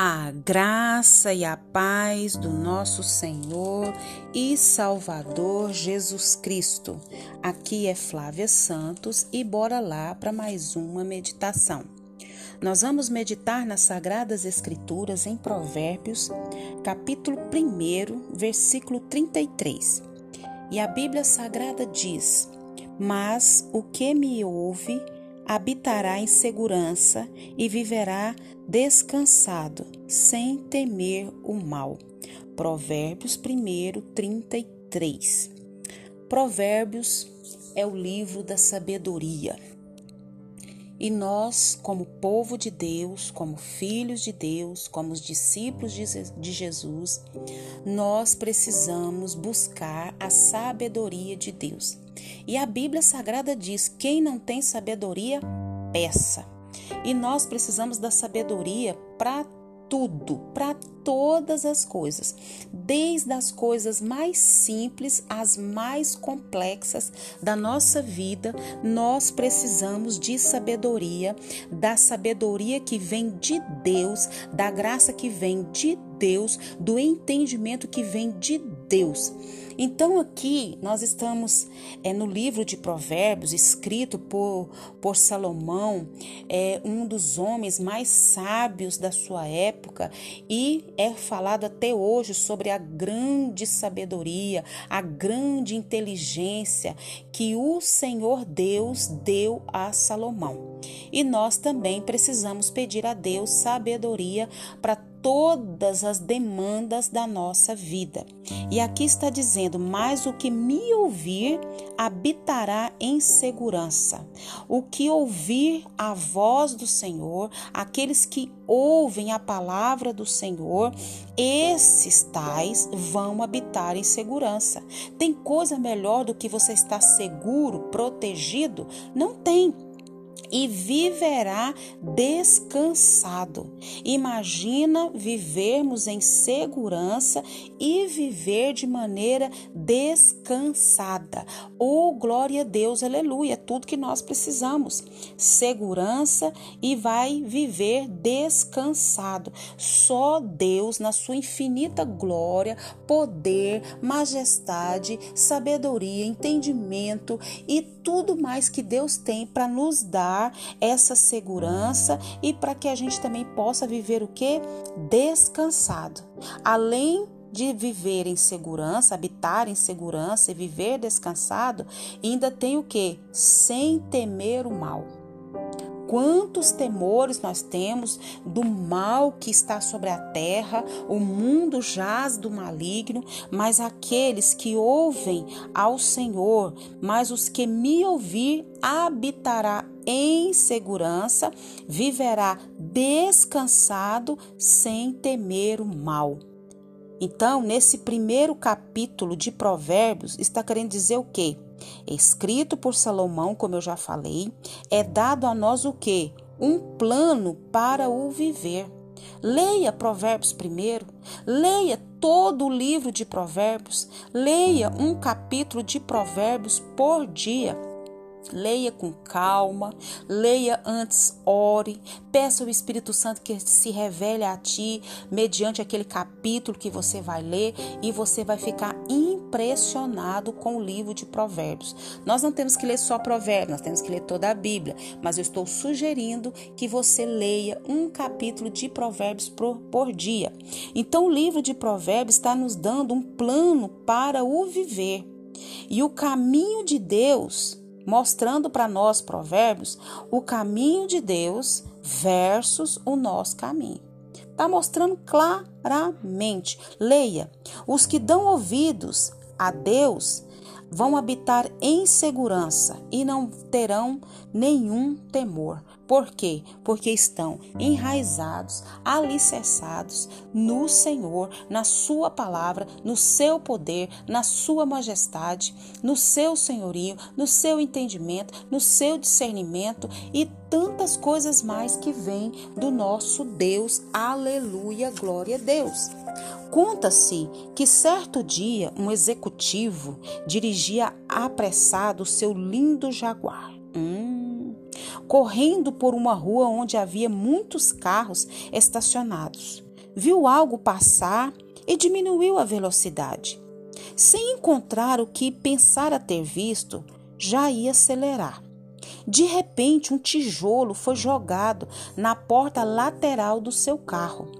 A graça e a paz do nosso Senhor e Salvador Jesus Cristo. Aqui é Flávia Santos e bora lá para mais uma meditação. Nós vamos meditar nas Sagradas Escrituras em Provérbios, capítulo 1, versículo 33. E a Bíblia Sagrada diz: Mas o que me ouve habitará em segurança e viverá descansado, sem temer o mal. Provérbios 1, 33. Provérbios é o livro da sabedoria. E nós, como povo de Deus, como filhos de Deus, como os discípulos de Jesus, nós precisamos buscar a sabedoria de Deus. E a Bíblia Sagrada diz: quem não tem sabedoria, peça. E nós precisamos da sabedoria para tudo, para todas as coisas, desde as coisas mais simples às mais complexas da nossa vida, nós precisamos de sabedoria, da sabedoria que vem de Deus, da graça que vem de Deus, do entendimento que vem de Deus. Então aqui nós estamos é, no livro de Provérbios, escrito por, por Salomão, é um dos homens mais sábios da sua época, e é falado até hoje sobre a grande sabedoria, a grande inteligência que o Senhor Deus deu a Salomão. E nós também precisamos pedir a Deus sabedoria para todas as demandas da nossa vida. E aqui está dizendo: Mas o que me ouvir habitará em segurança. O que ouvir a voz do Senhor, aqueles que ouvem a palavra do Senhor, esses tais vão habitar em segurança. Tem coisa melhor do que você estar seguro, protegido? Não tem e viverá descansado. Imagina vivermos em segurança e viver de maneira descansada. Oh, glória a Deus, aleluia, tudo que nós precisamos. Segurança e vai viver descansado. Só Deus, na sua infinita glória, poder, majestade, sabedoria, entendimento e tudo mais que Deus tem para nos dar essa segurança e para que a gente também possa viver o que? Descansado. Além de viver em segurança, habitar em segurança e viver descansado, ainda tem o que? Sem temer o mal. Quantos temores nós temos do mal que está sobre a terra, o mundo jaz do maligno, mas aqueles que ouvem ao Senhor, mas os que me ouvir habitará em segurança, viverá descansado sem temer o mal. Então, nesse primeiro capítulo de Provérbios, está querendo dizer o quê? Escrito por Salomão, como eu já falei, é dado a nós o quê? Um plano para o viver. Leia Provérbios primeiro, leia todo o livro de Provérbios, leia um capítulo de Provérbios por dia. Leia com calma, leia antes, ore, peça ao Espírito Santo que se revele a ti mediante aquele capítulo que você vai ler e você vai ficar impressionado com o livro de Provérbios. Nós não temos que ler só Provérbios, nós temos que ler toda a Bíblia, mas eu estou sugerindo que você leia um capítulo de Provérbios por, por dia. Então, o livro de Provérbios está nos dando um plano para o viver. E o caminho de Deus mostrando para nós, Provérbios, o caminho de Deus versus o nosso caminho. Está mostrando claramente. Leia. Os que dão ouvidos a Deus vão habitar em segurança e não terão nenhum temor. Por quê? Porque estão enraizados, alicerçados no Senhor, na Sua palavra, no seu poder, na Sua majestade, no seu senhorio, no seu entendimento, no seu discernimento e tantas coisas mais que vêm do nosso Deus. Aleluia, glória a Deus. Conta-se que certo dia um executivo dirigia apressado seu lindo jaguar. Correndo por uma rua onde havia muitos carros estacionados. Viu algo passar e diminuiu a velocidade. Sem encontrar o que pensara ter visto, já ia acelerar. De repente, um tijolo foi jogado na porta lateral do seu carro.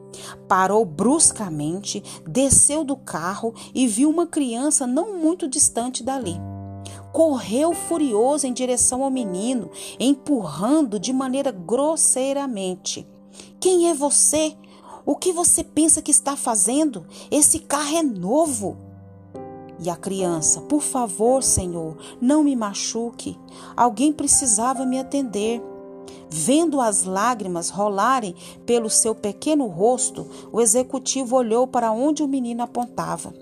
Parou bruscamente, desceu do carro e viu uma criança não muito distante dali. Correu furioso em direção ao menino, empurrando de maneira grosseiramente. Quem é você? O que você pensa que está fazendo? Esse carro é novo. E a criança, por favor, Senhor, não me machuque. Alguém precisava me atender. Vendo as lágrimas rolarem pelo seu pequeno rosto, o executivo olhou para onde o menino apontava.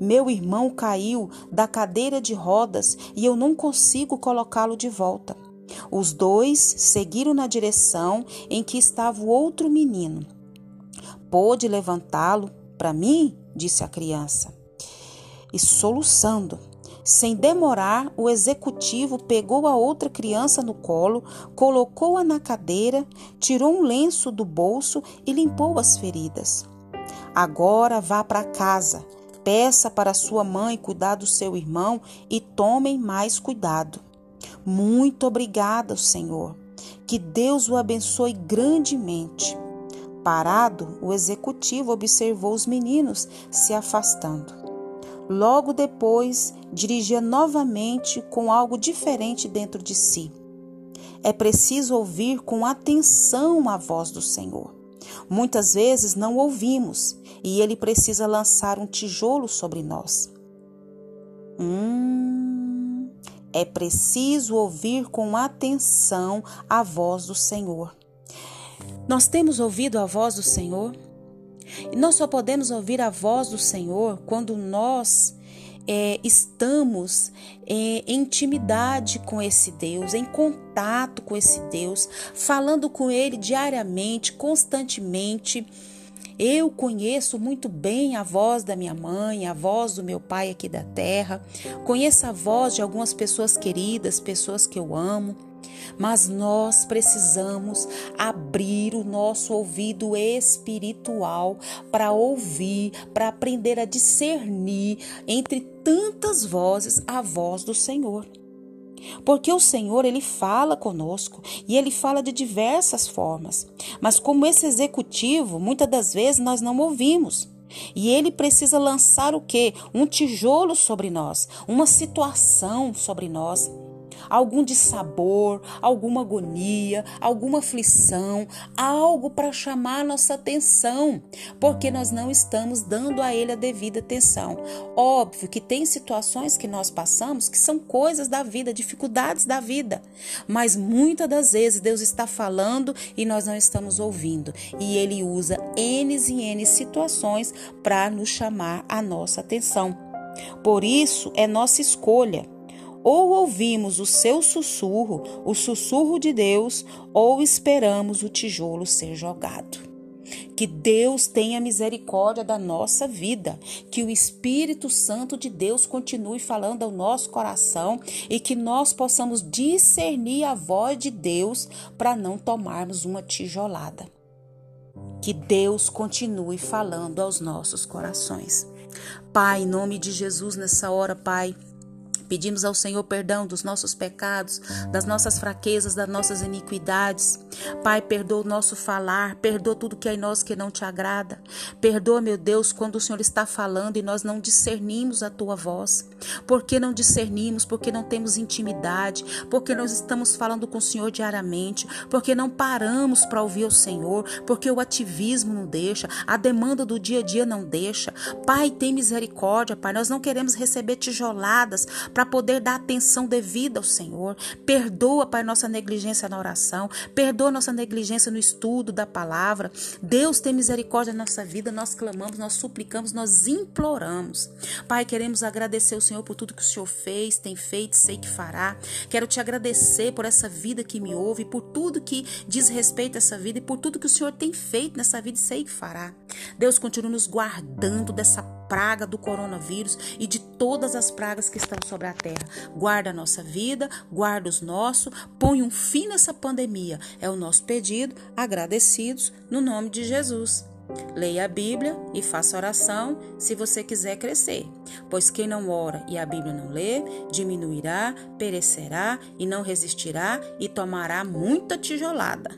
Meu irmão caiu da cadeira de rodas e eu não consigo colocá-lo de volta. Os dois seguiram na direção em que estava o outro menino. Pôde levantá-lo para mim? disse a criança. E soluçando, sem demorar, o executivo pegou a outra criança no colo, colocou-a na cadeira, tirou um lenço do bolso e limpou as feridas. Agora vá para casa, peça para sua mãe cuidar do seu irmão e tomem mais cuidado. Muito obrigada, Senhor. Que Deus o abençoe grandemente. Parado, o executivo observou os meninos se afastando. Logo depois, dirigia novamente com algo diferente dentro de si. É preciso ouvir com atenção a voz do Senhor. Muitas vezes não ouvimos e ele precisa lançar um tijolo sobre nós. Hum, é preciso ouvir com atenção a voz do Senhor. Nós temos ouvido a voz do Senhor? E nós só podemos ouvir a voz do Senhor quando nós é, estamos é, em intimidade com esse Deus, em contato com esse Deus, falando com Ele diariamente, constantemente. Eu conheço muito bem a voz da minha mãe, a voz do meu pai aqui da terra, conheço a voz de algumas pessoas queridas, pessoas que eu amo mas nós precisamos abrir o nosso ouvido espiritual para ouvir, para aprender a discernir entre tantas vozes a voz do Senhor. Porque o Senhor, ele fala conosco e ele fala de diversas formas. Mas como esse executivo, muitas das vezes nós não ouvimos. E ele precisa lançar o quê? Um tijolo sobre nós, uma situação sobre nós algum dissabor, alguma agonia, alguma aflição, algo para chamar nossa atenção, porque nós não estamos dando a ele a devida atenção. Óbvio que tem situações que nós passamos que são coisas da vida, dificuldades da vida, mas muitas das vezes Deus está falando e nós não estamos ouvindo, e ele usa N e N situações para nos chamar a nossa atenção. Por isso é nossa escolha ou ouvimos o seu sussurro, o sussurro de Deus, ou esperamos o tijolo ser jogado. Que Deus tenha misericórdia da nossa vida, que o Espírito Santo de Deus continue falando ao nosso coração e que nós possamos discernir a voz de Deus para não tomarmos uma tijolada. Que Deus continue falando aos nossos corações. Pai, em nome de Jesus, nessa hora, Pai. Pedimos ao Senhor perdão dos nossos pecados, das nossas fraquezas, das nossas iniquidades. Pai, perdoa o nosso falar, perdoa tudo que é em nós que não te agrada. Perdoa, meu Deus, quando o Senhor está falando e nós não discernimos a tua voz. Por que não discernimos? Porque não temos intimidade, porque nós estamos falando com o Senhor diariamente, porque não paramos para ouvir o Senhor, porque o ativismo não deixa, a demanda do dia a dia não deixa. Pai, tem misericórdia, Pai. Nós não queremos receber tijoladas para para poder dar atenção devida ao Senhor. Perdoa, Pai, nossa negligência na oração, perdoa nossa negligência no estudo da palavra. Deus tem misericórdia na nossa vida, nós clamamos, nós suplicamos, nós imploramos. Pai, queremos agradecer ao Senhor por tudo que o Senhor fez, tem feito, sei que fará. Quero te agradecer por essa vida que me ouve, por tudo que diz respeito a essa vida e por tudo que o Senhor tem feito nessa vida e sei que fará. Deus continua nos guardando dessa praga do coronavírus e de todas as pragas que estão sobre a terra. Guarda a nossa vida, guarda os nossos, põe um fim nessa pandemia. É o nosso pedido, agradecidos no nome de Jesus. Leia a Bíblia e faça oração se você quiser crescer, pois quem não ora e a Bíblia não lê, diminuirá, perecerá e não resistirá e tomará muita tijolada.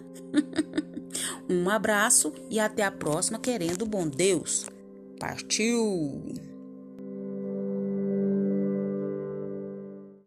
um abraço e até a próxima, querendo bom Deus. Partiu!